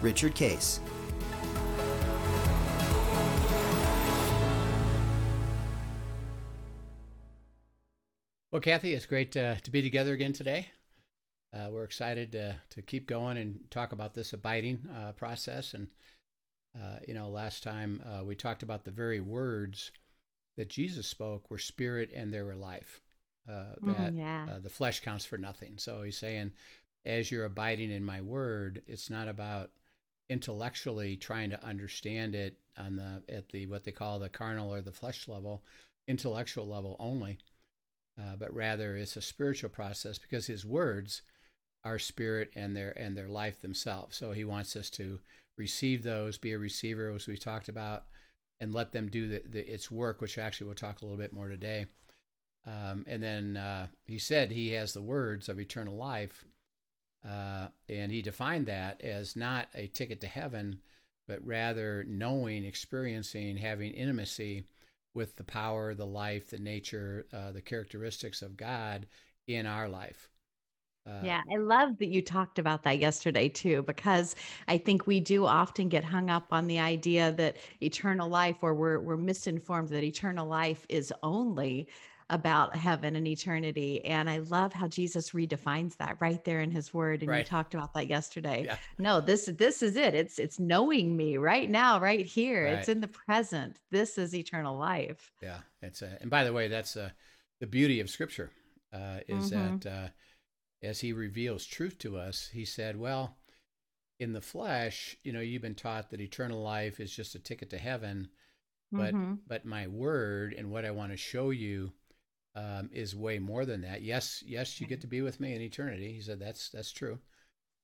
Richard Case. Well, Kathy, it's great uh, to be together again today. Uh, we're excited to, to keep going and talk about this abiding uh, process. And, uh, you know, last time uh, we talked about the very words that Jesus spoke were spirit and they were life. Uh, Mm, that yeah. the flesh counts for nothing. So he's saying, as you're abiding in my word, it's not about intellectually trying to understand it on the at the what they call the carnal or the flesh level, intellectual level only, uh, but rather it's a spiritual process because his words are spirit and their and their life themselves. So he wants us to receive those, be a receiver, as we talked about, and let them do the, the its work, which actually we'll talk a little bit more today. Um, and then uh, he said he has the words of eternal life, uh, and he defined that as not a ticket to heaven, but rather knowing, experiencing, having intimacy with the power, the life, the nature, uh, the characteristics of God in our life. Uh, Yeah, I love that you talked about that yesterday too, because I think we do often get hung up on the idea that eternal life, or we're we're misinformed that eternal life is only about heaven and eternity. And I love how Jesus redefines that right there in his word. And you talked about that yesterday. Yeah. No, this this is it. It's it's knowing me right now, right here. It's in the present. This is eternal life. Yeah, it's a, and by the way, that's uh, the beauty of Scripture uh, is Mhm. that uh, as He reveals truth to us, He said, "Well, in the flesh, you know, you've been taught that eternal life is just a ticket to heaven, but Mhm. but my word and what I want to show you um, is way more than that. Yes, yes, you get to be with me in eternity." He said, "That's that's true,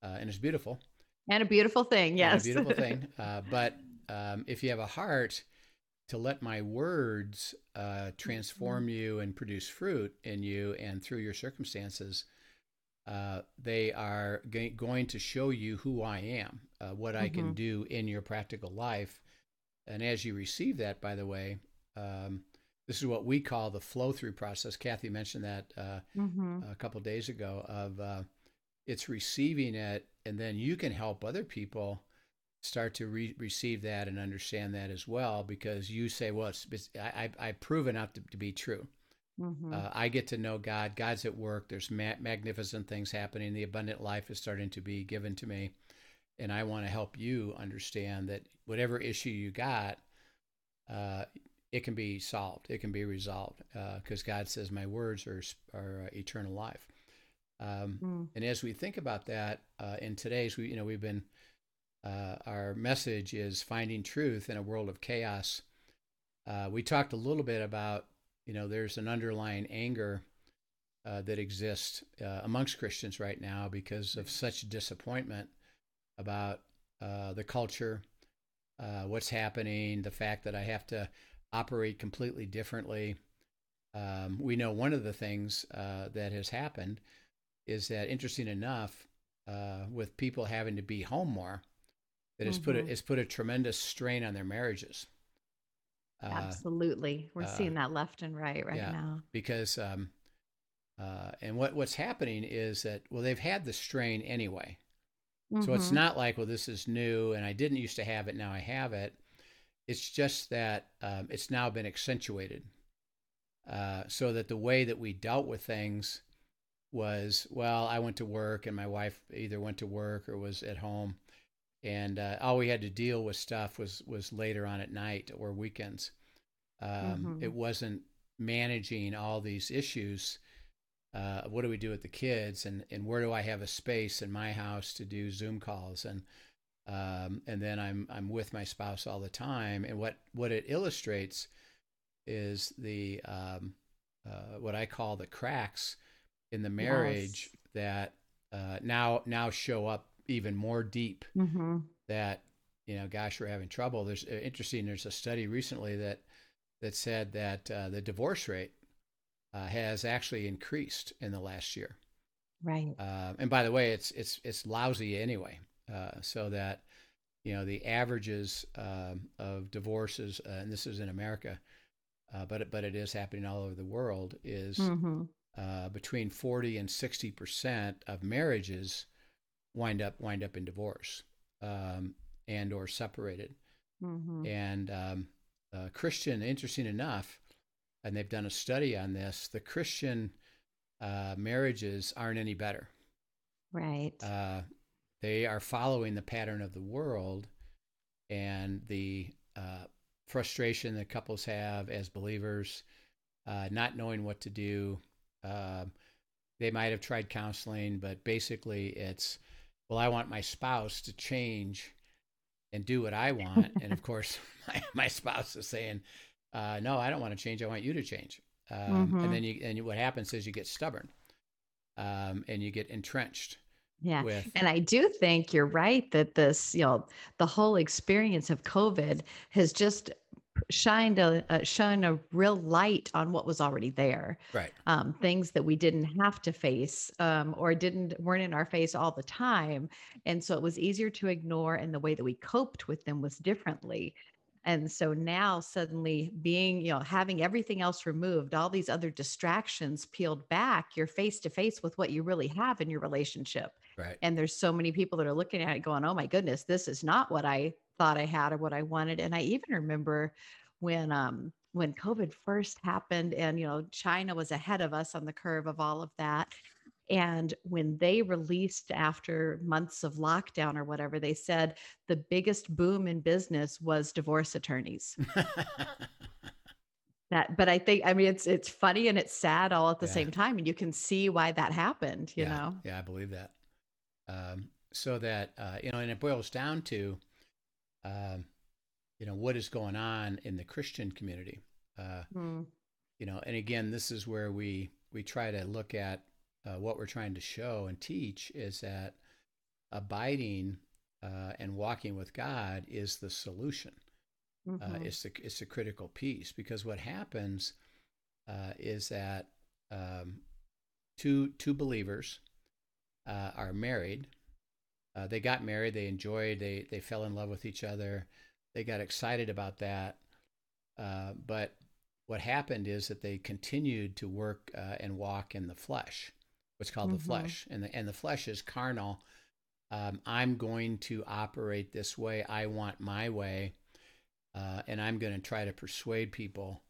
uh, and it's beautiful." And a beautiful thing. Yes. a beautiful thing. Uh, but um, if you have a heart to let my words uh, transform you and produce fruit in you and through your circumstances, uh, they are g- going to show you who I am, uh, what I can Mhm. do in your practical life. And as you receive that, by the way, um, this is what we call the flow through process. Kathy mentioned that uh, Mhm. a couple days ago of uh, it's receiving it and then you can help other people start to re- receive that and understand that as well because you say well it's, it's I, I, i've proven out to, to be true Mhm. uh, i get to know god god's at work there's ma- magnificent things happening the abundant life is starting to be given to me and i want to help you understand that whatever issue you got uh, it can be solved it can be resolved because god says my words are, are uh, eternal life um, Mm. and as we think about that uh, in today's, we you know we've been uh, our message is finding truth in a world of chaos. Uh, we talked a little bit about you know there's an underlying anger uh, that exists uh, amongst Christians right now because of such disappointment about uh, the culture, uh, what's happening, the fact that I have to operate completely differently. Um, we know one of the things uh, that has happened is that interesting enough, uh, with people having to be home more, that it's put a, Mhm. it's put a tremendous strain on their marriages. Uh, Absolutely. We're uh, seeing that left and right right yeah. now. because um, uh, and what what's happening is that well they've had the strain anyway, so it's Mhm. not like well this is new and I didn't used to have it now I have it. It's just that um, it's now been accentuated, uh, so that the way that we dealt with things was well I went to work and my wife either went to work or was at home, and uh, all we had to deal with stuff was was later on at night or weekends. Um, Mhm. It wasn't managing all these issues. Uh, what do we do with the kids, and and where do I have a space in my house to do Zoom calls, and um, and then I'm I'm with my spouse all the time, and what what it illustrates is the um, uh, what I call the cracks in the marriage that uh, now now show up even more deep Mhm. that you know, gosh, we're having trouble. There's uh, interesting. There's a study recently that that said that uh, the divorce rate uh, has actually increased in the last year. Right. Uh, and by the way, it's it's it's lousy anyway. Uh, so that you know the averages um, of divorces, uh, and this is in America, but but it is happening all over the world. Is mm-hmm. between forty and sixty percent of marriages wind up wind up in divorce um, and or separated. Mm-hmm. And um, uh, Christian, interesting enough, and they've done a study on this. The Christian uh, marriages aren't any better. Right. Uh, they are following the pattern of the world, and the uh, frustration that couples have as believers, uh, not knowing what to do. Um, they might have tried counseling, but basically, it's well, I want my spouse to change and do what I want. and of course, my, my spouse is saying, uh, no, I don't want to change. I want you to change. Um, mm-hmm. And then you, and what happens is you get stubborn um, and you get entrenched. Yeah. With... And I do think you're right that this, you know, the whole experience of COVID has just shined a, a shone a real light on what was already there right um, things that we didn't have to face um, or didn't weren't in our face all the time and so it was easier to ignore and the way that we coped with them was differently and so now suddenly being you know having everything else removed all these other distractions peeled back you're face to face with what you really have in your relationship right and there's so many people that are looking at it going oh my goodness this is not what i thought I had or what I wanted. And I even remember when um when COVID first happened and you know China was ahead of us on the curve of all of that. And when they released after months of lockdown or whatever, they said the biggest boom in business was divorce attorneys. that but i think i mean it's it's funny and it's sad all at the yeah. same time and you can see why that happened you yeah. know yeah i believe that um, so that uh, you know and it boils down to um, you know, what is going on in the Christian community. Uh, mm. You know, and again, this is where we we try to look at uh, what we're trying to show and teach is that abiding uh, and walking with God is the solution. Mm-hmm. it's the it's a critical piece because what happens uh, is that um, two two believers uh, are married uh, they got married. They enjoyed. They they fell in love with each other. They got excited about that. Uh, but what happened is that they continued to work uh, and walk in the flesh, what's called mm-hmm. the flesh, and the and the flesh is carnal. Um, I'm going to operate this way. I want my way, uh, and I'm going to try to persuade people,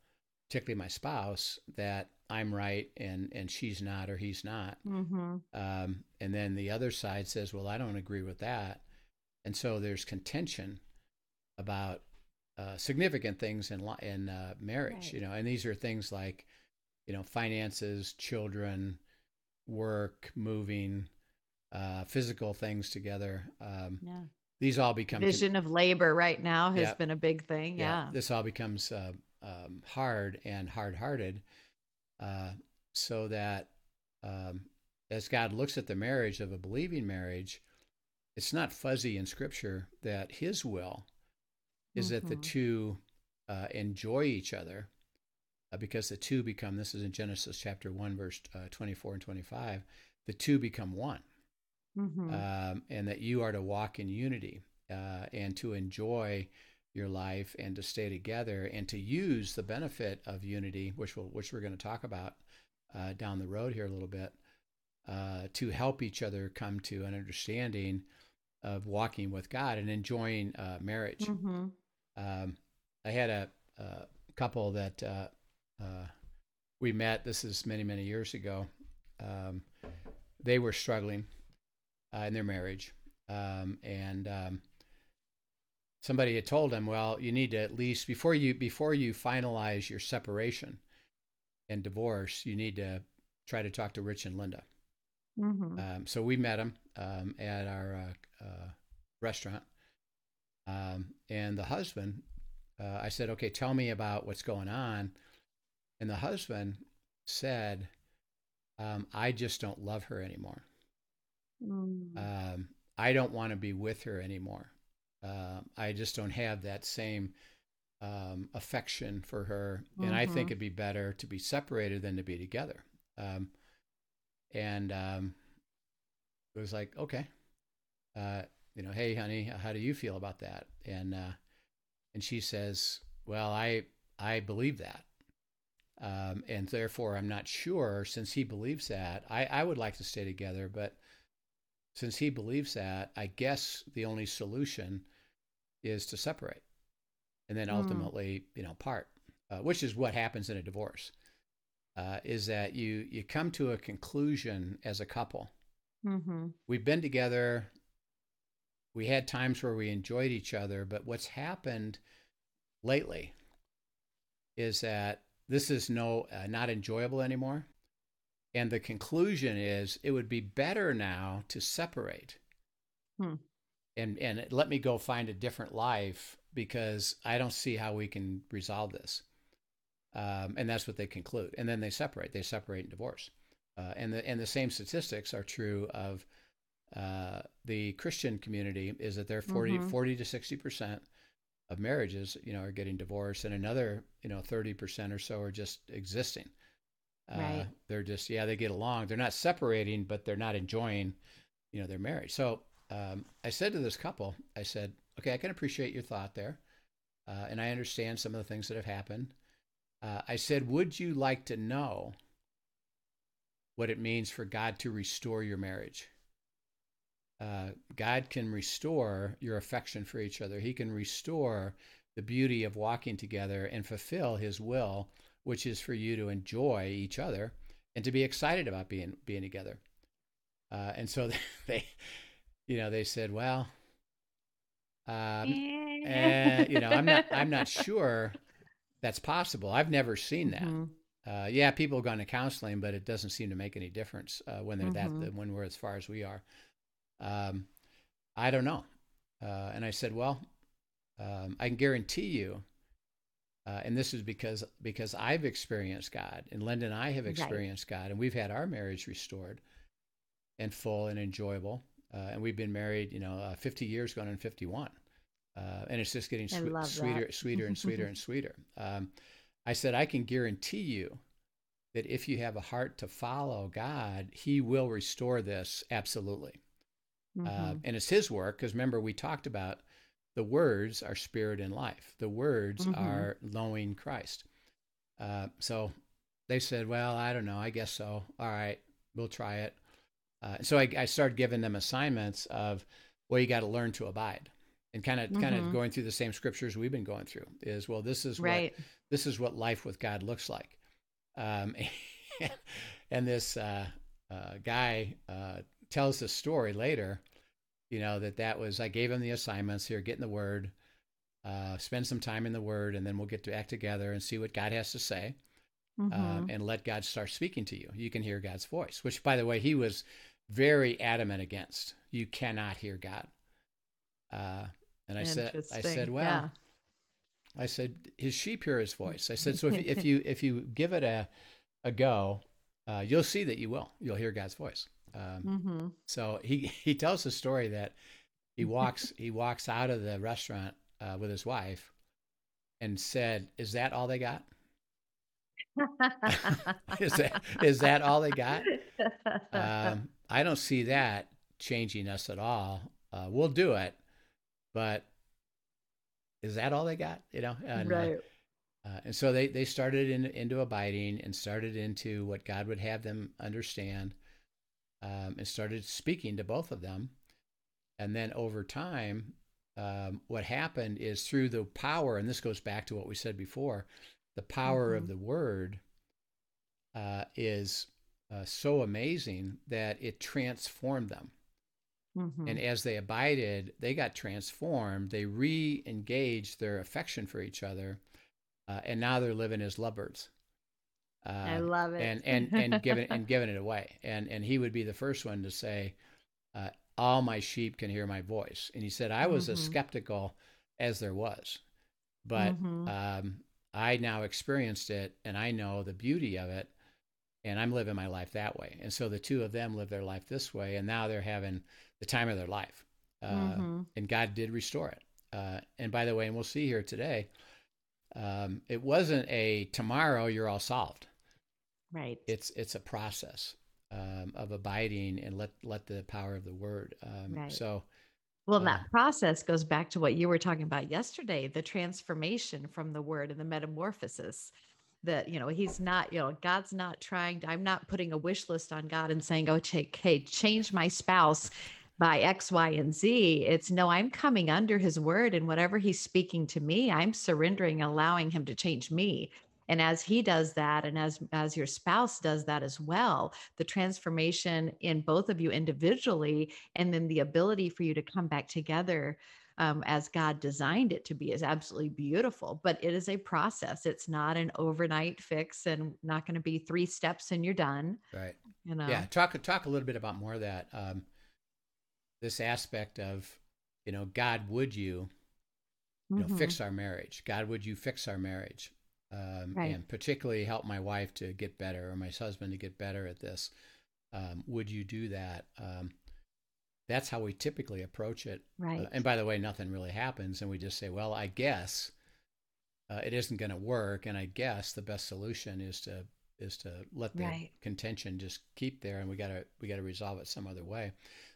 particularly my spouse, that I'm right and and she's not or he's not. Mm-hmm. Um, and then the other side says, well, I don't agree with that, and so there's contention about uh, significant things in in uh, marriage, right. you know, and these are things like, you know, finances, children, work, moving, uh, physical things together. Um, yeah. These all become vision con- of labor right now has yeah. been a big thing. Yeah. yeah. This all becomes uh, um, hard and hard hearted uh, so that um, as God looks at the marriage of a believing marriage, it's not fuzzy in Scripture that His will is mm-hmm. that the mm-hmm. two uh, enjoy each other uh, because the two become, this is in Genesis chapter 1, verse uh, 24 and 25, the two become one. Mm-hmm. Um, and that you are to walk in unity uh, and to enjoy your life and to stay together and to use the benefit of unity, which we'll, which we're going to talk about uh, down the road here a little bit, uh, to help each other come to an understanding of walking with God and enjoying uh, marriage. Mm-hmm. Um, I had a, a couple that uh, uh, we met. This is many many years ago. Um, they were struggling uh, in their marriage, um, and um, somebody had told him, well, you need to at least before you before you finalize your separation and divorce, you need to try to talk to Rich and Linda. Mm-hmm. Um, so we met him um, at our uh, uh, restaurant, um, and the husband, uh, I said, "Okay, tell me about what's going on." And the husband said, um, "I just don't love her anymore. Mm. I don't want to be with her anymore." Uh, I just don't have that same um, affection for her, and I think Mhm. it'd be better to be separated than to be together. Um, and um, it was like, okay, uh, you know, hey, honey, how do you feel about that? And uh, and she says, well, I I believe that, um, and therefore I'm not sure. Since he believes that, I I would like to stay together, but since he believes that, I guess the only solution is to separate, and then Mm. ultimately, you know, part, uh, which is what happens in a divorce. Uh, is that you you come to a conclusion as a couple Mm-hmm. we've been together. We had times where we enjoyed each other, but what's happened lately is that this is no uh, not enjoyable anymore. And the conclusion is it would be better now to separate. Hmm. And and let me go find a different life because I don't see how we can resolve this. Um, and that's what they conclude. And then they separate. They separate and divorce. Uh, and the and the same statistics are true of uh, the Christian community. Is that they're 40, Mhm. 40 to sixty percent of marriages, you know, are getting divorced, and another, you know, thirty percent or so are just existing. Uh, Right. They're just yeah, they get along. They're not separating, but they're not enjoying, you know, their marriage. So um, I said to this couple, I said, okay, I can appreciate your thought there, uh, and I understand some of the things that have happened. Uh, I said, would you like to know what it means for God to restore your marriage? Uh, God can restore your affection for each other. He can restore the beauty of walking together and fulfill His will, which is for you to enjoy each other and to be excited about being being together. Uh, and so they, you know, they said, "Well, um, and you know, I'm not, I'm not sure that's possible. I've never seen that. Mhm. Uh, yeah, people have gone to counseling, but it doesn't seem to make any difference uh, when they're Mhm. that when we're as far as we are. Um, I don't know. Uh, and I said, well, um, I can guarantee you, uh, and this is because because I've experienced God, and Linda and I have Right. experienced God, and we've had our marriage restored and full and enjoyable, uh, and we've been married, you know, uh, 50 years, going on 51, uh, and it's just getting swe- sweeter, sweeter, and sweeter and sweeter. Um, I said, I can guarantee you that if you have a heart to follow God, He will restore this absolutely. Uh, Mhm. and it's His work because remember, we talked about the words are spirit and life, the words Mhm. are knowing Christ. Uh, so they said, Well, I don't know. I guess so. All right, we'll try it. Uh, so I, I started giving them assignments of, well, you got to learn to abide, and kind of kind of going through the same scriptures we've been going through. Is well, this is what right. this is what life with God looks like. Um, and this uh, uh, guy uh, tells the story later, you know, that that was, I gave him the assignments here, get in the Word, uh, spend some time in the Word, and then we'll get to act together and see what God has to say um, Mhm. and let God start speaking to you. You can hear God's voice, which, by the way, he was very adamant against. You cannot hear God. Uh, and I said, I said, well, Yeah. I said, his sheep hear his voice. I said, so if, if you if you give it a a go, uh, you'll see that you will. You'll hear God's voice. Um, Mhm. so he he tells the story that he walks he walks out of the restaurant uh, with his wife and said, "Is that all they got? Is that is that all they got? Um, I don't see that changing us at all. Uh, we'll do it, but is that all they got? You know, and, uh, right. uh, and so they, they started in, into abiding and started into what God would have them understand um, and started speaking to both of them. And then over time, um, what happened is through the power, and this goes back to what we said before the power of Mhm. the word uh, is uh, so amazing that it transformed them. Mhm. And as they abided, they got transformed. They re engaged their affection for each other. Uh, and now they're living as lovebirds. Uh, I love it. and and and giving and giving it away. And and he would be the first one to say, uh, "All my sheep can hear my voice." And he said, "I was as Mhm. skeptical as there was, but Mhm. um, I now experienced it, and I know the beauty of it, and I'm living my life that way." And so the two of them live their life this way, and now they're having the time of their life. Uh, Mhm. And God did restore it. Uh, and by the way, and we'll see here today, um, it wasn't a tomorrow you're all solved. Right. It's it's a process um, of abiding and let let the power of the word. Um, Right. So Well, Uh, that process goes back to what you were talking about yesterday the transformation from the word and the metamorphosis. That, you know, he's not, you know, God's not trying to, I'm not putting a wish list on God and saying, oh, take, hey, change my spouse by X, Y, and Z. It's no, I'm coming under his word and whatever he's speaking to me, I'm surrendering, allowing him to change me. And as he does that, and as as your spouse does that as well, the transformation in both of you individually and then the ability for you to come back together um, as God designed it to be is absolutely beautiful. But it is a process. It's not an overnight fix and not going to be three steps and you're done. right. You know. Yeah, talk talk a little bit about more of that. Um, this aspect of, you know, God, would you, you know, Mhm. fix our marriage? God, would you fix our marriage? Um, Right. And particularly help my wife to get better or my husband to get better at this. Um, would you do that? Um, that's how we typically approach it. Right. Uh, and by the way, nothing really happens, and we just say, "Well, I guess uh, it isn't going to work," and I guess the best solution is to is to let the Right. contention just keep there, and we got to we got to resolve it some other way.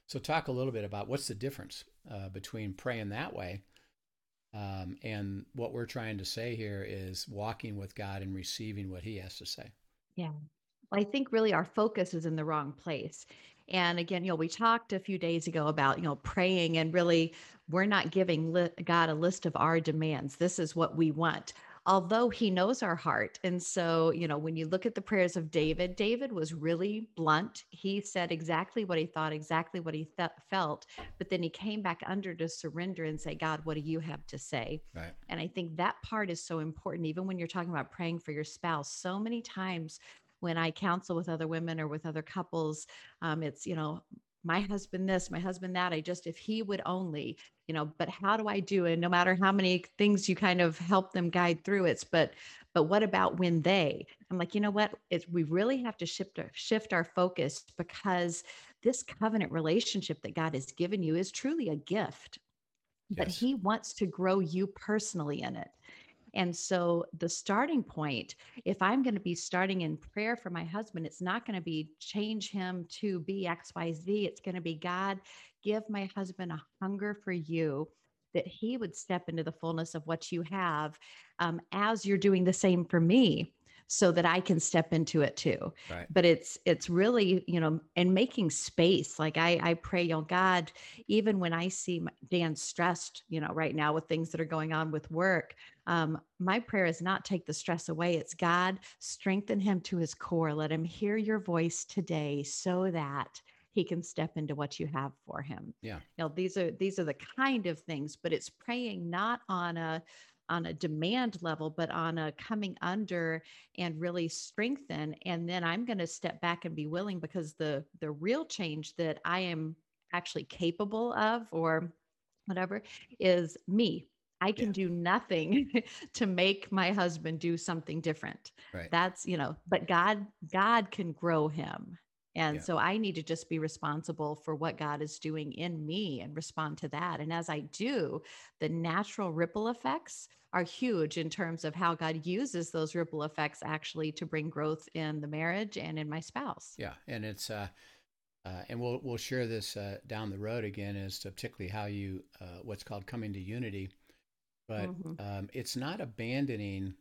So, talk a little bit about what's the difference uh, between praying that way um, and what we're trying to say here is walking with God and receiving what He has to say. Yeah. I think really our focus is in the wrong place. And again, you know, we talked a few days ago about, you know, praying and really we're not giving li- God a list of our demands. This is what we want. Although he knows our heart. And so, you know, when you look at the prayers of David, David was really blunt. He said exactly what he thought, exactly what he th- felt, but then he came back under to surrender and say, God, what do you have to say? Right. And I think that part is so important, even when you're talking about praying for your spouse. So many times when I counsel with other women or with other couples, um, it's, you know, my husband this, my husband that. I just, if he would only, you know, but how do I do it? No matter how many things you kind of help them guide through it's, but, but what about when they? I'm like, you know what? It's, we really have to shift our, shift our focus because this covenant relationship that God has given you is truly a gift but Yes. he wants to grow you personally in it. And so the starting point, if I'm going to be starting in prayer for my husband, it's not going to be change him to be XYZ. It's going to be God, give my husband a hunger for you that he would step into the fullness of what you have um, as you're doing the same for me so that I can step into it too Right. but it's it's really you know and making space like i i pray oh god even when i see dan stressed you know right now with things that are going on with work um my prayer is not take the stress away. It's god strengthen him to his core. Let him hear your voice today so that he can step into what you have for him. Yeah. you know these are these are the kind of things but it's praying not on a on a demand level but on a coming under and really strengthen. And then i'm going to step back and be willing because the the real change that i am actually capable of or whatever is me i can Yeah. do nothing to make my husband do something different Right. that's you know but god god can grow him and Yeah. so i need to just be responsible for what god is doing in me and respond to that and as i do the natural ripple effects are huge in terms of how god uses those ripple effects actually to bring growth in the marriage and in my spouse Yeah, and it's uh, uh, and we'll we'll share this uh, down the road again as to particularly how you uh, what's called coming to unity, but Mhm. um, it's not abandoning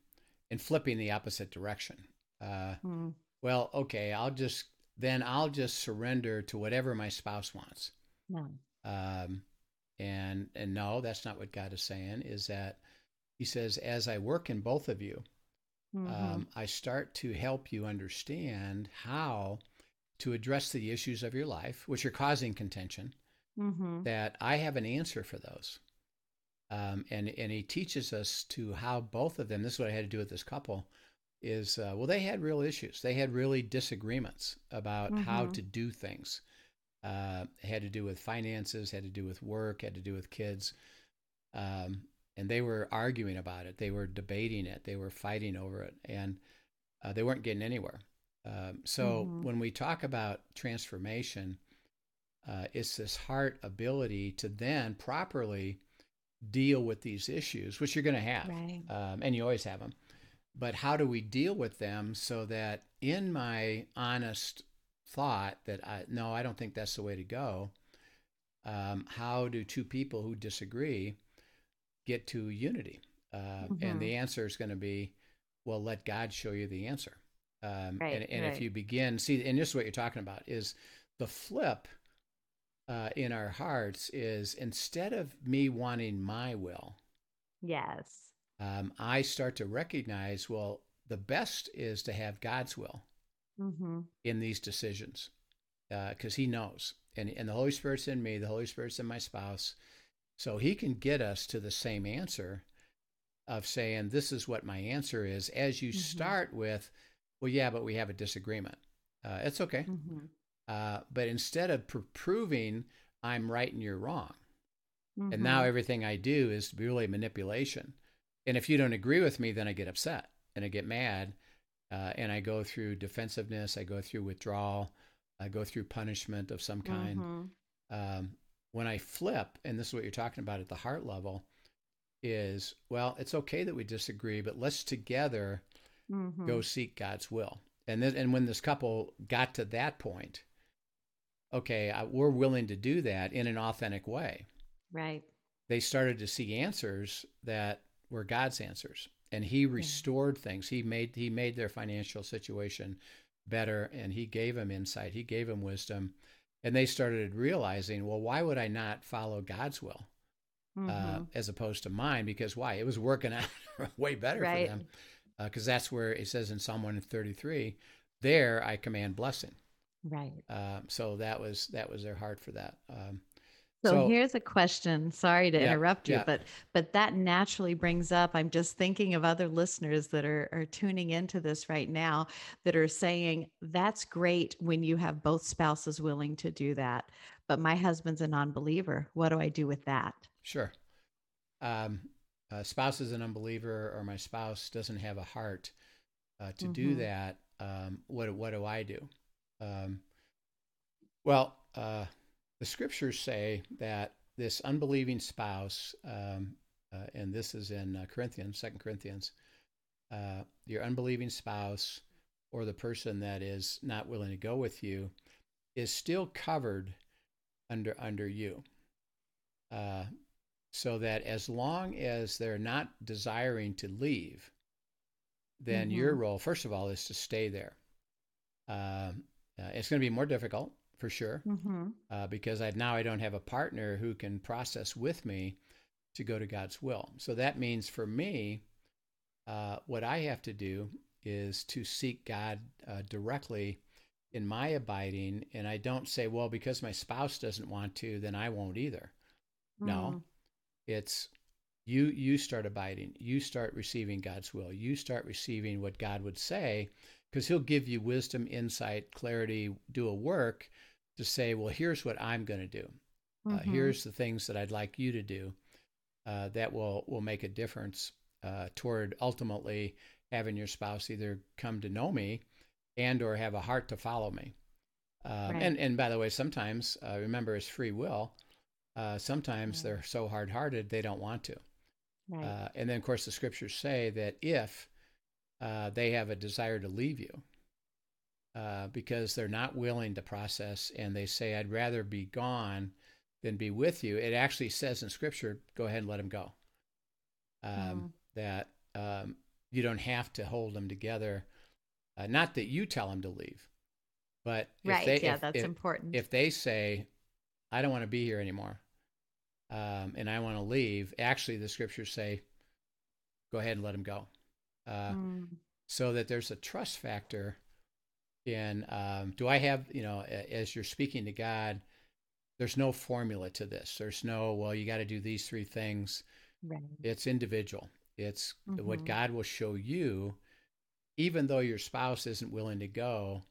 and flipping the opposite direction. Uh, Mm, well, okay, I'll just then I'll just surrender to whatever my spouse wants. no Um, and and no, that's not what God is saying. Is that He says, as I work in both of you, Mhm. um, I start to help you understand how to address the issues of your life, which are causing contention, Mhm. that I have an answer for those. Um, and, and he teaches us to how both of them, this is what I had to do with this couple, is uh, well, they had real issues. They had really disagreements about how Mhm. to do things. Uh, it had to do with finances, had to do with work, had to do with kids. Um, and they were arguing about it. They were debating it. They were fighting over it. And uh, they weren't getting anywhere. Um, so Mhm. when we talk about transformation, uh, it's this heart ability to then properly deal with these issues, which you're going to have, Right. um, and you always have them. But how do we deal with them so that in my honest thought that I no, I don't think that's the way to go. Um, how do two people who disagree get to unity? Uh, Mhm. And the answer is going to be, well, let God show you the answer. Um, Right, and and if you begin, see, and this is what you're talking about is the flip uh, in our hearts is instead of me wanting my will, Yes. um, I start to recognize, well, the best is to have God's will Mm-hmm. in these decisions because he knows and, and the holy spirit's in me the holy spirit's in my spouse so he can get us to the same answer of saying this is what my answer is as you Mhm. start with well yeah but we have a disagreement uh, it's okay Mm-hmm. Uh, but instead of pr- proving i'm right and you're wrong Mm-hmm. and now everything i do is really manipulation and if you don't agree with me then i get upset and i get mad uh, and i go through defensiveness i go through withdrawal i go through punishment of some kind Mm-hmm. um, when i flip and this is what you're talking about at the heart level is well it's okay that we disagree but let's together Mm-hmm. go seek god's will and then and when this couple got to that point okay I, we're willing to do that in an authentic way. Right. they started to see answers that were God's answers and he restored things. He made he made their financial situation better and he gave them insight. He gave them wisdom and they started realizing well why would I not follow God's will uh, Mm-hmm. as opposed to mine? Because why? It was working out way better Right. for them because that's where it says in Psalm 133 there I command blessing right. um, so that was that was their heart for that um, So, So- here's a question. Sorry to Yeah, interrupt you, yeah. but but that naturally brings up. I'm just thinking of other listeners that are are tuning into this right now that are saying that's great when you have both spouses willing to do that. But my husband's a non-believer. What do I do with that? Sure. Um, uh, spouse is an unbeliever, or my spouse doesn't have a heart uh, to do Mhm. that. Um, what what do I do? Um, well, uh, the scriptures say that this unbelieving spouse, um, uh, and this is in uh, Corinthians, Second Corinthians, uh, your unbelieving spouse or the person that is not willing to go with you is still covered under under you. Uh, so that as long as they're not desiring to leave, then your Mhm. role, first of all, is to stay there. Um, uh, it's going to be more difficult for sure Mm-hmm. uh, because I now I don't have a partner who can process with me to go to God's will. So that means for me, uh, what I have to do is to seek God uh, directly in my abiding, and I don't say, well, because my spouse doesn't want to, then I won't either. No, it's you. You start abiding. You start receiving God's will. You start receiving what God would say, because He'll give you wisdom, insight, clarity. Do a work to say, well, here's what I'm going to do. Uh, Mhm. here's the things that I'd like you to do uh, that will will make a difference uh, toward ultimately having your spouse either come to know me and or have a heart to follow me. Um, Right. And and by the way, sometimes uh, remember it's free will. Uh, sometimes Yeah. they're so hard hearted they don't want to. right. Uh, and then of course the scriptures say that if uh, they have a desire to leave you uh, because they're not willing to process and they say I'd rather be gone than be with you, it actually says in scripture, go ahead and let them go. Um, Mm. That um, you don't have to hold them together. Uh, not that you tell them to leave, but if right. they, yeah, if, that's if, important. if they say, I don't want to be here anymore, um, and I want to leave, actually, the scriptures say, go ahead and let them go. Uh, Mm. So that there's a trust factor in um, do I have, you know, as you're speaking to God, there's no formula to this. There's no, well, you got to do these three things. Right. It's individual. It's what Mhm. God will show you, even though your spouse isn't willing to go.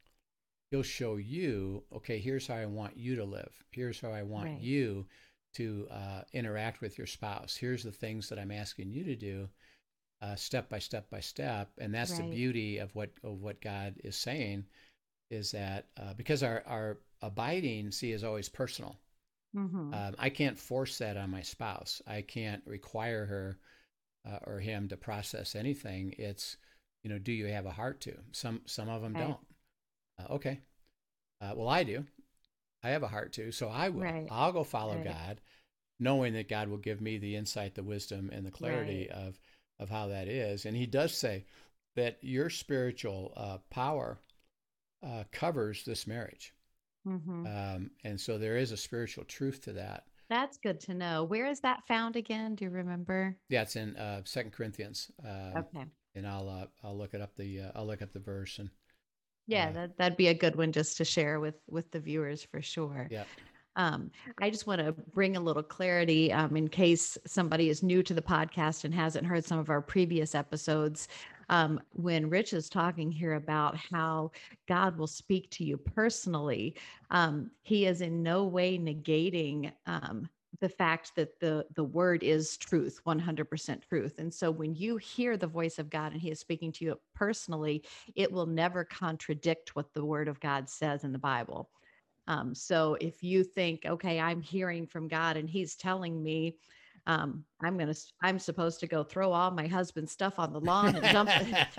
He'll show you, okay, here's how I want you to live. Here's how I want Right. you to uh, interact with your spouse. Here's the things that I'm asking you to do, uh, step by step by step. And that's the beauty of what of what God is saying, is that uh, because our our abiding, see, is always personal. Mhm. Um, I can't force that on my spouse. I can't require her uh, or him to process anything. It's, you know, do you have a heart to? Some some of them Right. don't. Uh, okay. Uh, well, I do. I have a heart to, so I will. Right. I'll go follow Right. God, knowing that God will give me the insight, the wisdom, and the clarity Right. of of how that is. And He does say that your spiritual uh, power uh, covers this marriage. Mhm. Um, and so there is a spiritual truth to that. That's good to know. Where is that found again? Do you remember? Yeah, it's in uh, Second Corinthians, um, Okay. and I'll uh, I'll look it up the uh, I'll look up the verse and Yeah, uh, that that'd be a good one just to share with with the viewers for sure. yeah Um, I just want to bring a little clarity um, in case somebody is new to the podcast and hasn't heard some of our previous episodes. Um, when Rich is talking here about how God will speak to you personally, um, he is in no way negating um, the fact that the the word is truth 100% truth and so when you hear the voice of god and he is speaking to you personally it will never contradict what the word of god says in the bible um, so if you think, okay, I'm hearing from God and He's telling me, um, I'm gonna, I'm supposed to go throw all my husband's stuff on the lawn and jump.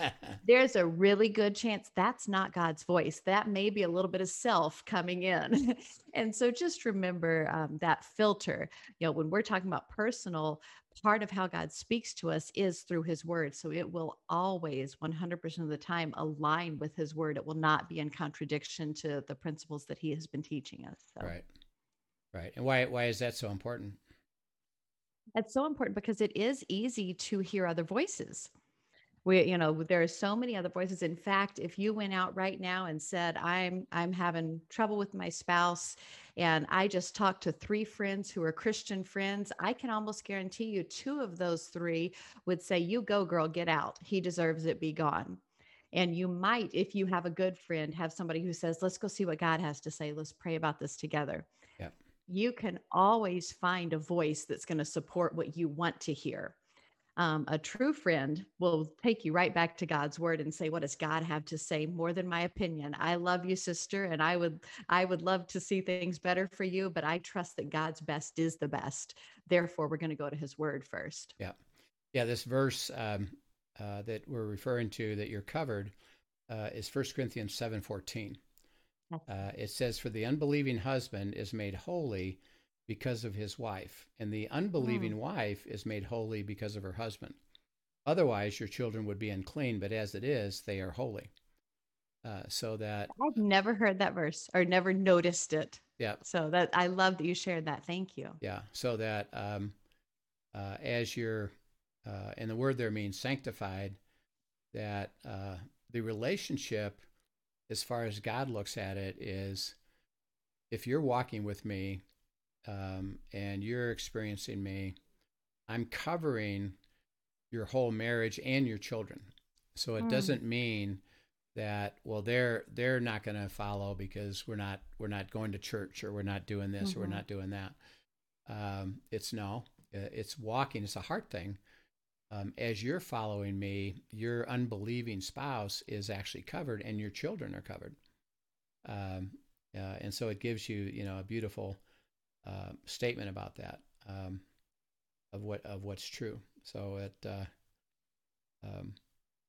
There's a really good chance that's not God's voice. That may be a little bit of self coming in. and so just remember um, that filter. You know, when we're talking about personal, part of how God speaks to us is through His Word. So it will always, 100% of the time, align with His Word. It will not be in contradiction to the principles that He has been teaching us. So right right and why why is that so important? It's so important because it is easy to hear other voices. We, you know, there are so many other voices. In fact, if you went out right now and said, "I'm, I'm having trouble with my spouse," and I just talked to three friends who are Christian friends, I can almost guarantee you, two of those three would say, "You go, girl, get out. He deserves it. Be gone." And you might, if you have a good friend, have somebody who says, "Let's go see what God has to say. Let's pray about this together." You can always find a voice that's going to support what you want to hear um, a true friend will take you right back to God's word and say, "What does God have to say more than my opinion?" I love you, sister, and I would I would love to see things better for you, but I trust that God's best is the best. Therefore, we're going to go to His word first. Yeah, yeah. This verse um, uh, that we're referring to that you're covered uh, is First Corinthians seven fourteen. Uh, it says, "For the unbelieving husband is made holy because of his wife, and the unbelieving wife is made holy because of her husband. Otherwise, your children would be unclean, but as it is, they are holy." Uh, so that I've never heard that verse or never noticed it. yeah, So that I love that you shared that. Thank you. Yeah, so that um, uh, as you're, uh, and the word there means sanctified, that uh, the relationship, as far as God looks at it, is if you're walking with me um, and you're experiencing me, I'm covering your whole marriage and your children. So it Mm. doesn't mean that well they're they're not going to follow because we're not we're not going to church or we're not doing this or we're Mhm. not doing that. Um, it's no, it's walking. It's a heart thing. Um, as you're following me, your unbelieving spouse is actually covered, and your children are covered. Um, uh, and so it gives you, you know, a beautiful uh, statement about that um, of what of what's true. So it uh, um,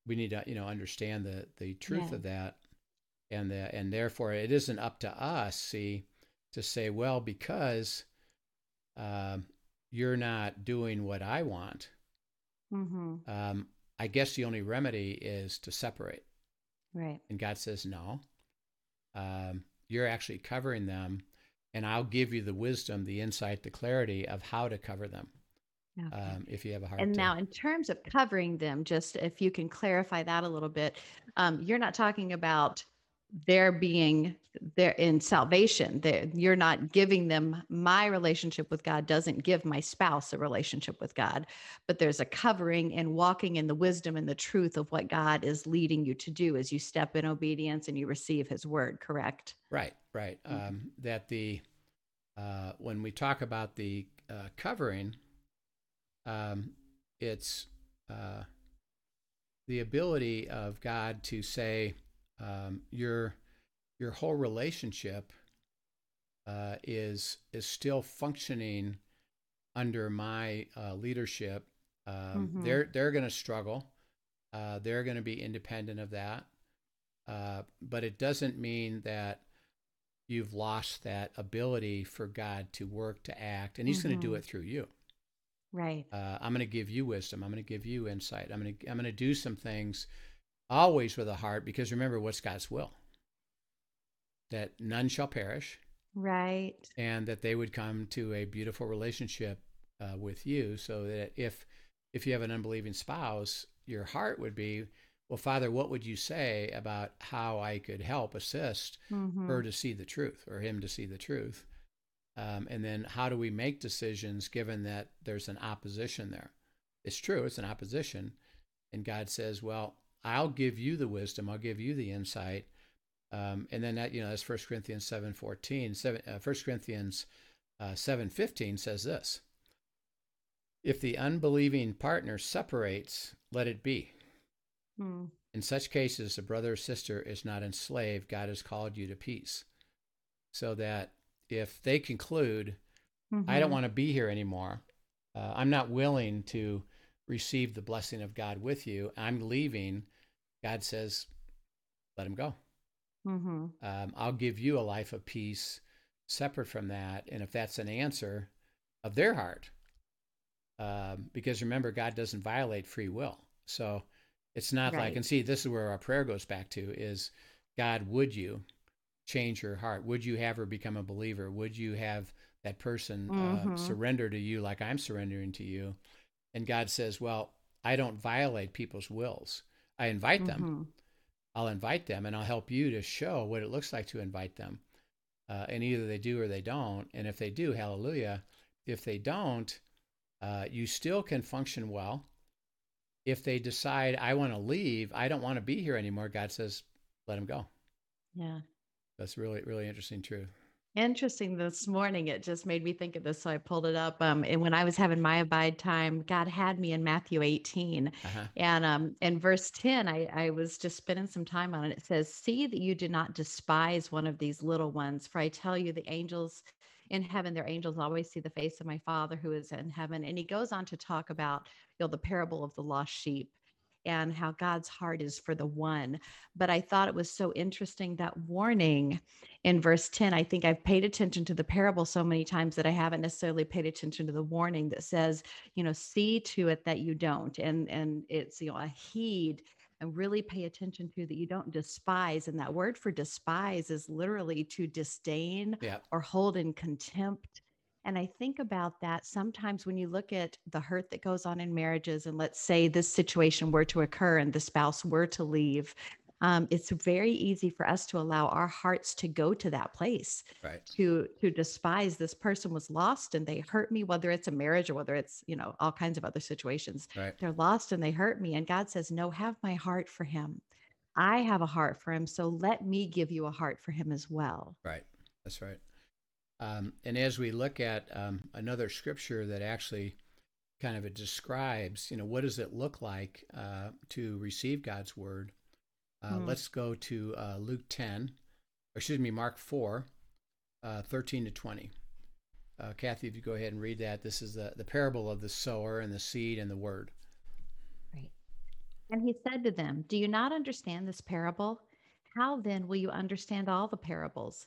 we need to, you know, understand the the truth Yeah. of that, and the and therefore it isn't up to us, see, to say, well, because um, you're not doing what I want, hmm um, I guess the only remedy is to separate. Right. And God says, no, um, you're actually covering them, and I'll give you the wisdom, the insight, the clarity of how to cover them Okay. um, if you have a heart. And to. now, in terms of covering them, just if you can clarify that a little bit, um, you're not talking about their being there in salvation. There, you're not giving them my relationship with God doesn't give my spouse a relationship with God, but there's a covering and walking in the wisdom and the truth of what God is leading you to do as you step in obedience and you receive His word. Correct? Right, right. Mhm. Um, that the uh, when we talk about the uh, covering, um, it's uh, the ability of God to say um, your your whole relationship uh, is is still functioning under my uh, leadership, um, Mhm. they're they're going to struggle. Uh, they're going to be independent of that, uh, but it doesn't mean that you've lost that ability for God to work, to act, and He's going to do it through you. Right. Uh, I'm going to give you wisdom. I'm going to give you insight. I'm going to I'm going to do some things always with a heart because remember what's God's will. That none shall perish, Right. and that they would come to a beautiful relationship uh, with you. So that if if you have an unbelieving spouse, your heart would be, well, Father, what would you say about how I could help assist Mhm. her to see the truth or him to see the truth? Um, and then how do we make decisions given that there's an opposition there? It's true, it's an opposition. And God says, well, I'll give you the wisdom, I'll give you the insight. Um, and then that, you know, that's 1 Corinthians 7 14. 7, uh, 1 Corinthians uh, 7 15 says this If the unbelieving partner separates, let it be. Hmm. In such cases, a brother or sister is not enslaved. God has called you to peace. So that if they conclude, I don't Mhm. want to be here anymore, uh, I'm not willing to receive the blessing of God with you, I'm leaving, God says, let him go. Mhm. Um, I'll give you a life of peace separate from that. And if that's an answer of their heart, um, because remember, God doesn't violate free will. So it's not like, and see, this is where our prayer goes back to is God, would you change her heart? Would you have her become a believer? Would you have that person uh, Mhm. surrender to you like I'm surrendering to you? And God says, well, I don't violate people's wills. I invite them. Mhm. I'll invite them and I'll help you to show what it looks like to invite them. Uh, and either they do or they don't. And if they do, hallelujah. If they don't, uh, you still can function well. If they decide, I want to leave, I don't want to be here anymore, God says, let them go. Yeah. That's really, really interesting truth. Interesting. This morning, it just made me think of this. So I pulled it up. Um, and when I was having my abide time, God had me in Matthew 18. Uh-huh. And um, in verse 10, I, I was just spending some time on it. It says, See that you do not despise one of these little ones, for I tell you, the angels in heaven, their angels always see the face of my Father who is in heaven. And he goes on to talk about, you know, the parable of the lost sheep and how God's heart is for the one. But I thought it was so interesting that warning in verse 10. I think I've paid attention to the parable so many times that I haven't necessarily paid attention to the warning that says, you know, see to it that you don't. And and it's you know a heed and really pay attention to that you don't despise. And that word for despise is literally to disdain Yeah. or hold in contempt. And I think about that sometimes when you look at the hurt that goes on in marriages, and let's say this situation were to occur and the spouse were to leave, um, it's very easy for us to allow our hearts to go to that place Right. to to despise this person was lost and they hurt me whether it's a marriage or whether it's you know all kinds of other situations Right. they're lost and they hurt me and god says no have my heart for him i have a heart for him so let me give you a heart for him as well Right. That's right. Um, and as we look at um, another scripture that actually kind of it describes, you know, what does it look like uh, to receive God's word? Uh, Hmm. Let's go to uh, Luke 10, or excuse me, Mark 4, uh, 13 to 20. Uh, Kathy, if you go ahead and read that, this is the, the parable of the sower and the seed and the word. right and he said to them do you not understand this parable how then will you understand all the parables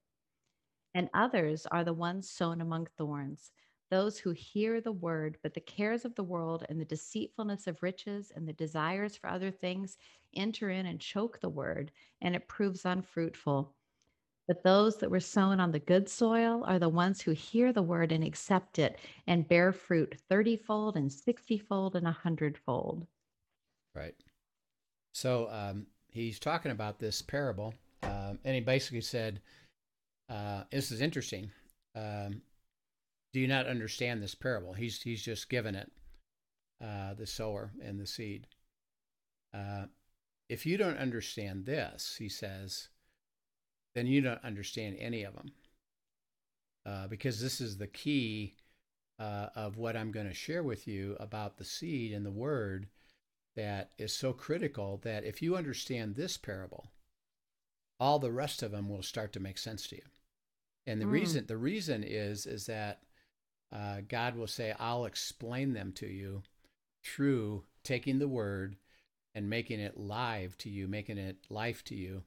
and others are the ones sown among thorns, those who hear the word, but the cares of the world and the deceitfulness of riches and the desires for other things enter in and choke the word, and it proves unfruitful. But those that were sown on the good soil are the ones who hear the word and accept it and bear fruit thirtyfold and sixtyfold and a hundredfold. Right. So um, he's talking about this parable, um, and he basically said, uh, "This is interesting. Um, do you not understand this parable? He's he's just given it, uh, the sower and the seed. Uh, if you don't understand this, he says, then you don't understand any of them, uh, because this is the key uh, of what I'm going to share with you about the seed and the word that is so critical that if you understand this parable, all the rest of them will start to make sense to you. And the mm. reason the reason is is that uh, God will say, "I'll explain them to you through taking the word and making it live to you, making it life to you,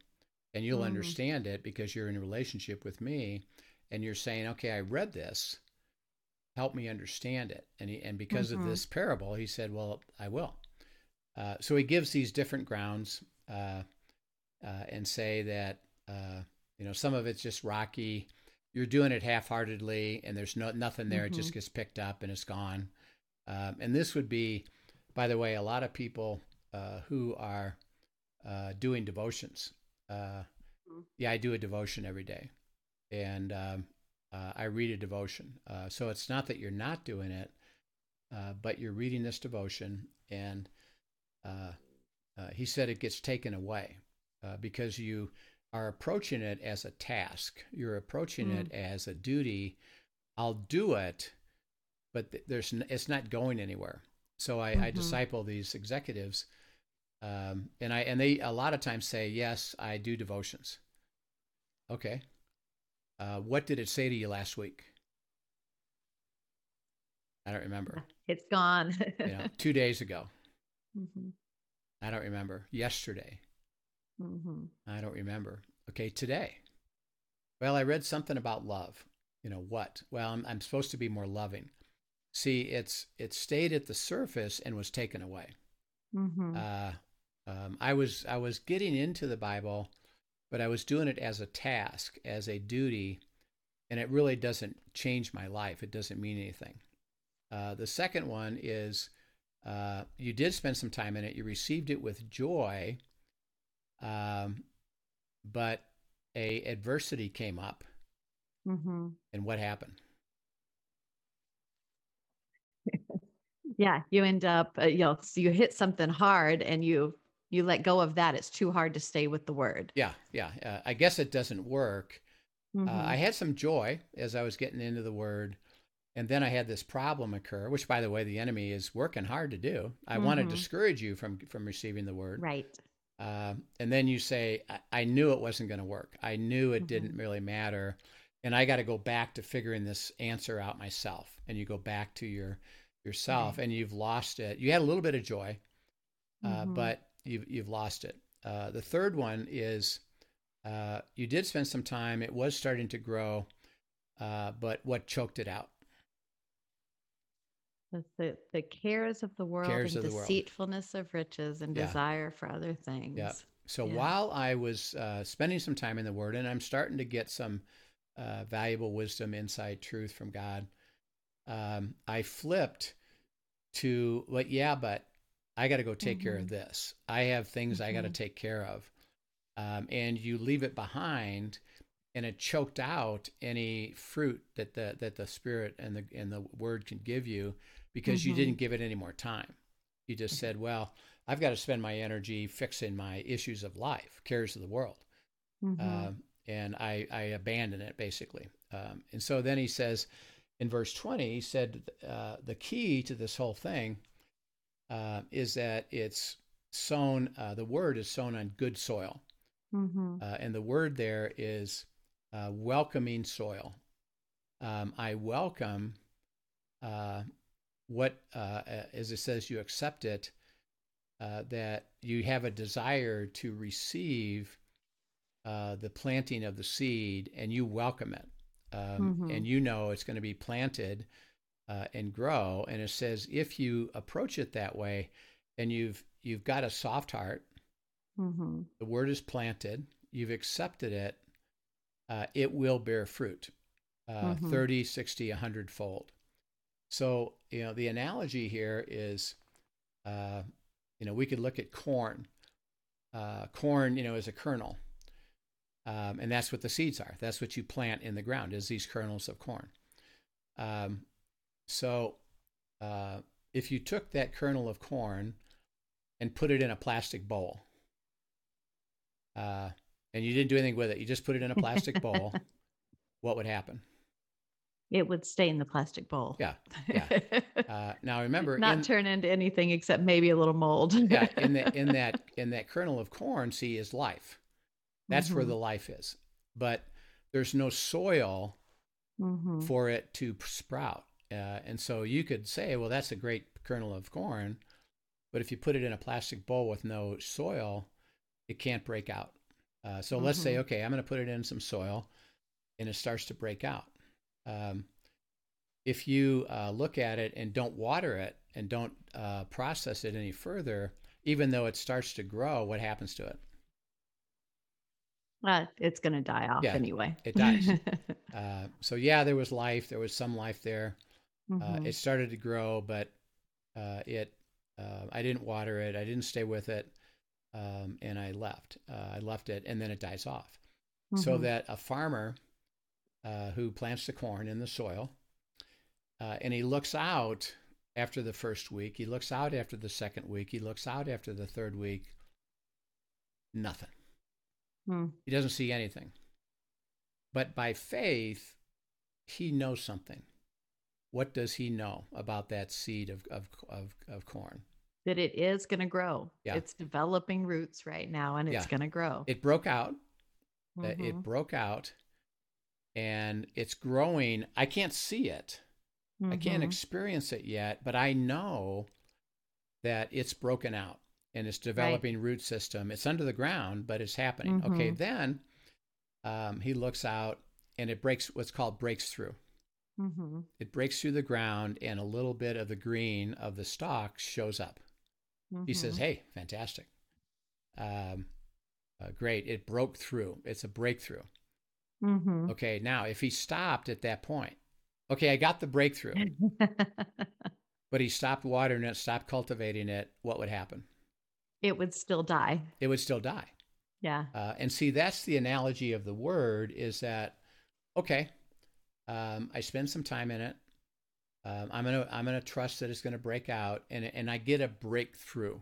and you'll mm. understand it because you're in a relationship with me, and you're saying, "Okay, I read this. Help me understand it." And he, and because mm-hmm. of this parable, he said, "Well, I will." Uh, so he gives these different grounds uh, uh, and say that uh, you know some of it's just rocky. You're doing it half-heartedly, and there's no nothing there. Mm-hmm. It just mm-hmm. gets picked up and it's gone. Um, and this would be, by the way, a lot of people uh, who are uh, doing devotions. Mm-hmm. Yeah, I do a devotion every day, and um, I read a devotion. so it's not that you're not doing it, but you're reading this devotion and uh, uh, he said it gets taken away uh, because you are approaching it as a task. You're approaching mm. it as a duty. I'll do it, but there's it's not going anywhere. So I, mm-hmm. I disciple these executives, um, and I and they a lot of times say, "Yes, I do devotions." Okay, uh, what did it say to you last week? I don't remember. It's gone. you know, two days ago. Mm-hmm. I don't remember. Yesterday. Mm-hmm. I don't remember. Okay, today. Well, I read something about love. You know what? Well, I'm, I'm supposed to be more loving. See, it's it stayed at the surface and was taken away. Mm-hmm. Uh, um, I was I was getting into the Bible, but I was doing it as a task, as a duty, and it really doesn't change my life. It doesn't mean anything. Uh, the second one is uh, you did spend some time in it. You received it with joy, um, but a adversity came up. Mm-hmm. And what happened? yeah, you end up uh, you know you hit something hard and you you let go of that. It's too hard to stay with the word. Yeah, yeah. Uh, I guess it doesn't work. Mm-hmm. Uh, I had some joy as I was getting into the word. And then I had this problem occur, which, by the way, the enemy is working hard to do. I mm-hmm. want to discourage you from from receiving the word. Right. Uh, and then you say, I, I knew it wasn't going to work. I knew it mm-hmm. didn't really matter. And I got to go back to figuring this answer out myself. And you go back to your yourself right. and you've lost it. You had a little bit of joy, uh, mm-hmm. but you've, you've lost it. Uh, the third one is uh, you did spend some time. It was starting to grow, uh, but what choked it out? The, the cares of the world cares and of deceitfulness of riches and yeah. desire for other things. Yeah. So yeah. while I was uh, spending some time in the Word, and I'm starting to get some uh, valuable wisdom, insight, truth from God, um, I flipped to, well, yeah, but I got to go take mm-hmm. care of mm-hmm. this. I have things mm-hmm. I got to take care of. Um, and you leave it behind and it choked out any fruit that the that the spirit and the and the word can give you because mm-hmm. you didn't give it any more time. You just said, well, I've got to spend my energy fixing my issues of life, cares of the world. Mm-hmm. Um, and I, I abandon it basically. Um, and so then he says in verse 20, he said, uh, the key to this whole thing uh, is that it's sown, uh, the word is sown on good soil. Mm-hmm. Uh, and the word there is uh, welcoming soil. Um, I welcome uh, what, uh, as it says, you accept it, uh, that you have a desire to receive uh, the planting of the seed and you welcome it. Um, mm-hmm. And you know it's going to be planted uh, and grow. And it says if you approach it that way and you've, you've got a soft heart, mm-hmm. the word is planted, you've accepted it, uh, it will bear fruit uh, mm-hmm. 30, 60, 100 fold. So, you know, the analogy here is, uh, you know, we could look at corn. Uh, corn, you know, is a kernel. Um, and that's what the seeds are. That's what you plant in the ground is these kernels of corn. Um, so uh, if you took that kernel of corn and put it in a plastic bowl, uh, and you didn't do anything with it, you just put it in a plastic bowl, what would happen? It would stay in the plastic bowl. Yeah, yeah. Uh, now remember, not in, turn into anything except maybe a little mold. yeah, in that in that in that kernel of corn, see, is life. That's where Mhm. the life is. But there's no soil Mhm. for it to sprout. Uh, and so you could say, well, that's a great kernel of corn, but if you put it in a plastic bowl with no soil, it can't break out. Uh, so let's say, Mhm. okay, I'm going to put it in some soil, and it starts to break out. Um, if you uh, look at it and don't water it and don't uh, process it any further, even though it starts to grow, what happens to it? Uh, it's going to die off Yeah, anyway. it dies. Uh, so yeah, there was life. There was some life there. Uh, Mhm. it started to grow, but uh, it uh, I didn't water it. I didn't stay with it, um, and I left. Uh, I left it, and then it dies off. So Mhm. that a farmer uh, who plants the corn in the soil, uh, and he looks out after the first week, he looks out after the second week, he looks out after the third week. Nothing. Hmm. He doesn't see anything. But by faith, he knows something. What does he know about that seed of, of, of, of corn? that it is going to grow. Yeah. It's developing roots right now and it's Yeah. going to grow. It broke out. Uh, It Mhm. broke out and it's growing. I can't see it. I can't Mhm. experience it yet, but I know that it's broken out and it's developing root system. It's under the ground, but it's happening. Okay, Mhm. then um, he looks out and it breaks what's called breaks through. Mhm. It breaks through the ground and a little bit of the green of the stalk shows up. He says, Mhm. "Hey, fantastic, um, uh, great! It broke through. It's a breakthrough." Mhm. Okay, now if he stopped at that point, okay, I got the breakthrough, but he stopped watering it, stopped cultivating it, what would happen? it would still die. It would still die. Yeah. Uh, and see, that's the analogy of the word is that, okay, um, I spend some time in it. Um, I'm gonna I'm gonna trust that it's gonna break out, and and I get a breakthrough.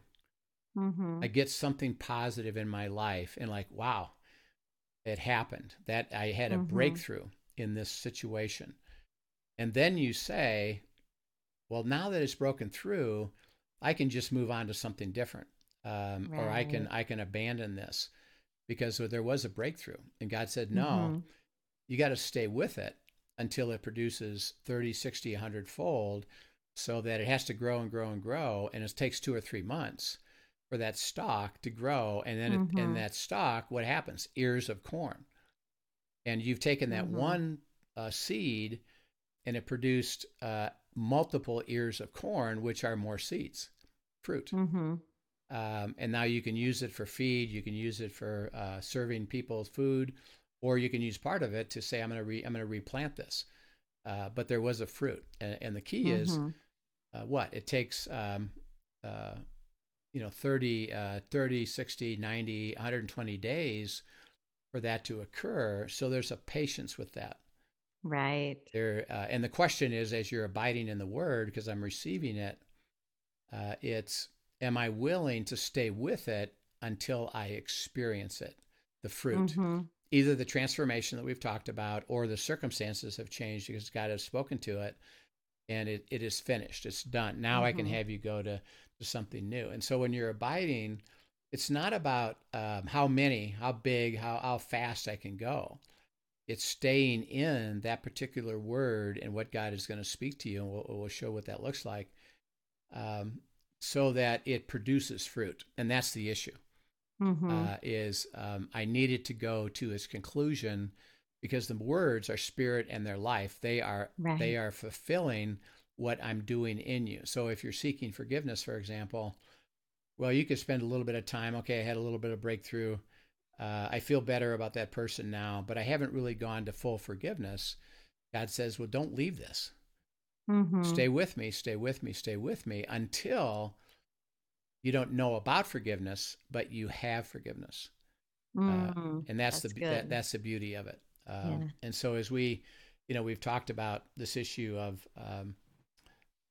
Mhm. I get something positive in my life, and like, wow, it happened. That I had a Mhm. breakthrough in this situation, and then you say, well, now that it's broken through, I can just move on to something different, um, or I can I can abandon this because there was a breakthrough, and God said, no, Mhm. you got to stay with it until it produces 30, 60, 100 fold so that it has to grow and grow and grow. And it takes two or three months for that stalk to grow. And then it, Mhm. in that stalk what happens? Ears of corn. And you've taken that Mhm. one uh, seed and it produced uh, multiple ears of corn, which are more seeds, fruit. Mhm. Um, and now you can use it for feed. You can use it for uh, serving people food, or you can use part of it to say, "I'm going to re- I'm going to replant this." Uh, but there was a fruit, and, and the key is Mhm. uh, what it takes. Um, uh, you know, 30, uh, 30, 60, 90, 120 days for that to occur. So there's a patience with that. Right. There, uh, and the question is, as you're abiding in the Word, because I'm receiving it, uh, it's am I willing to stay with it until I experience it, the fruit, Mhm. either the transformation that we've talked about, or the circumstances have changed because God has spoken to it, and it, it is finished, it's done. Now I can Mhm. have you go to to something new. And so when you're abiding, it's not about um, how many, how big, how how fast I can go it's staying in that particular word and what God is going to speak to you, and we'll, we'll show what that looks like, um, so that it produces fruit. And that's the issue. Mhm. Uh, is um, I needed to go to its conclusion because the words are spirit and they're life. They are they are fulfilling what I'm doing in you. So if you're seeking forgiveness, for example, well, you could spend a little bit of time. Okay, I had a little bit of breakthrough. Uh, I feel better about that person now, but I haven't really gone to full forgiveness. God says, well, don't leave this. Mhm. Stay with me, stay with me, stay with me until you don't know about forgiveness, but you have forgiveness. Mm. and that's, that's the that, that's the beauty of it. Um, Yeah. And so as we you know, we've talked about this issue of um,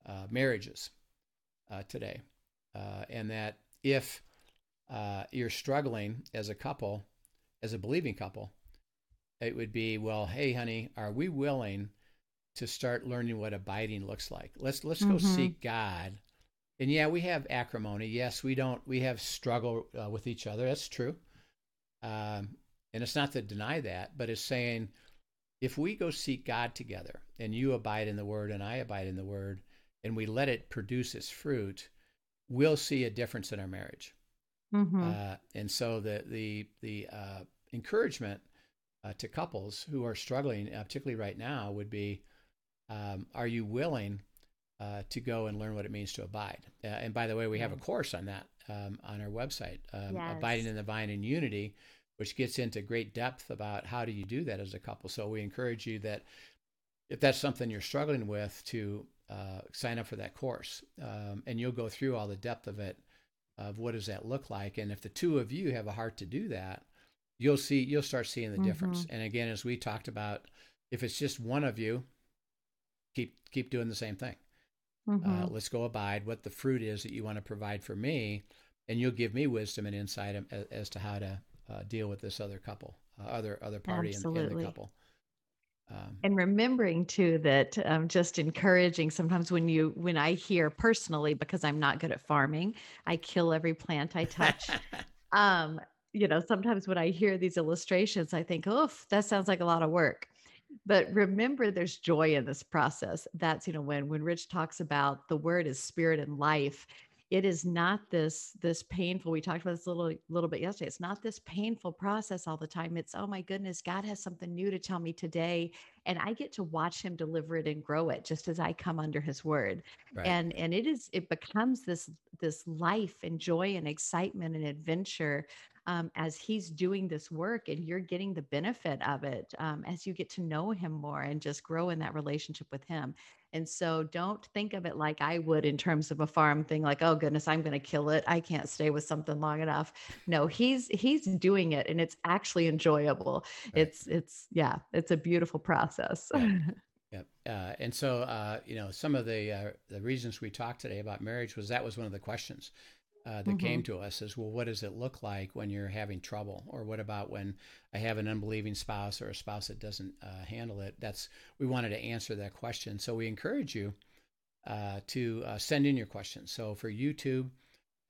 uh, marriages uh, today, uh, and that if uh, you're struggling as a couple, as a believing couple, it would be, well, hey, honey, are we willing to start learning what abiding looks like? Let's let's go Mm-hmm. seek God. And yeah, we have acrimony. Yes, we don't. We have struggle uh, with each other. That's true. Um, and it's not to deny that, but it's saying if we go seek God together and you abide in the word and I abide in the word and we let it produce its fruit, we'll see a difference in our marriage. Mhm. Uh, and so the the the uh, encouragement uh, to couples who are struggling, uh, particularly right now, would be: um, Are you willing uh, to go and learn what it means to abide? Uh, and by the way, we have a course on that um, on our website, um, Yes. abiding in the vine in unity, which gets into great depth about how do you do that as a couple. So we encourage you that if that's something you're struggling with, to uh, sign up for that course, um, and you'll go through all the depth of it of what does that look like. And if the two of you have a heart to do that you'll see you'll start seeing the difference. And again as we talked about if it's just one of you keep keep doing the same thing. Uh, Mhm. let's go abide what the fruit is that you want to provide for me and you'll give me wisdom and insight as, as to how to uh, deal with this other couple uh, other other party in, in the couple um, and remembering too that um, just encouraging sometimes when you when i hear personally because i'm not good at farming i kill every plant i touch. Um you know sometimes when i hear these illustrations i think oof that sounds like a lot of work. But remember there's joy in this process. That's you know when when rich talks about the word is spirit and life it is not this this painful we talked about this a little little bit yesterday it's not this painful process all the time it's oh my goodness god has something new to tell me today and i get to watch him deliver it and grow it just as i come under his word right. and and it is it becomes this this life and joy and excitement and adventure um, as he's doing this work and you're getting the benefit of it um, as you get to know him more and just grow in that relationship with him and so don't think of it like i would in terms of a farm thing like oh goodness i'm going to kill it i can't stay with something long enough no he's he's doing it and it's actually enjoyable Right. it's it's yeah it's a beautiful process Yeah. Yep. Uh, and so, uh, you know, some of the uh, the reasons we talked today about marriage was that was one of the questions uh, that came to us is, well, what does it look like when you're having trouble, or what about when I have an unbelieving spouse or a spouse that doesn't uh, handle it? That's we wanted to answer that question. So we encourage you uh, to uh, send in your questions. So for YouTube,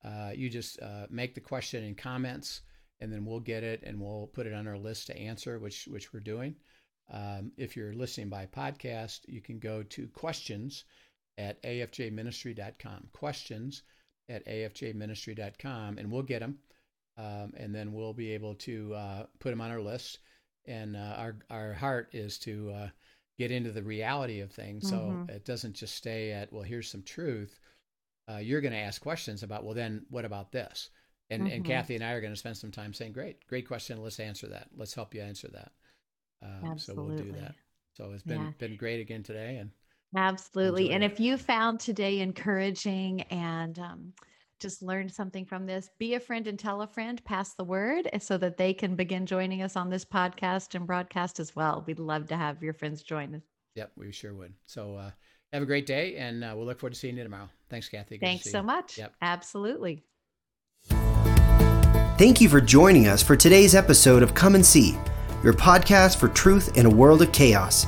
uh, you just uh, make the question in comments, and then we'll get it and we'll put it on our list to answer, which which we're doing. Um, if you're listening by podcast, you can go to questions at afjministry.com. Questions at afjministry.com, and we'll get them. Um, and then we'll be able to uh, put them on our list. And uh, our, our heart is to uh, get into the reality of things. So Mhm. it doesn't just stay at, well, here's some truth. Uh, you're going to ask questions about, well, then what about this? And, and Mhm. Kathy and I are going to spend some time saying, great, great question. Let's answer that. Let's help you answer that. Um, so we'll do that. So it's been Yeah. been great again today, and Absolutely. And Enjoy it. if you found today encouraging and um, just learned something from this, be a friend and tell a friend, pass the word eh, so that they can begin joining us on this podcast and broadcast as well. We'd love to have your friends join us. yep, we sure would. So uh, have a great day, and uh, we'll look forward to seeing you tomorrow. Thanks, Kathy. Good Thanks so you. much. Yep. Absolutely. Thank you for joining us for today's episode of Come and See, your podcast for truth in a world of chaos.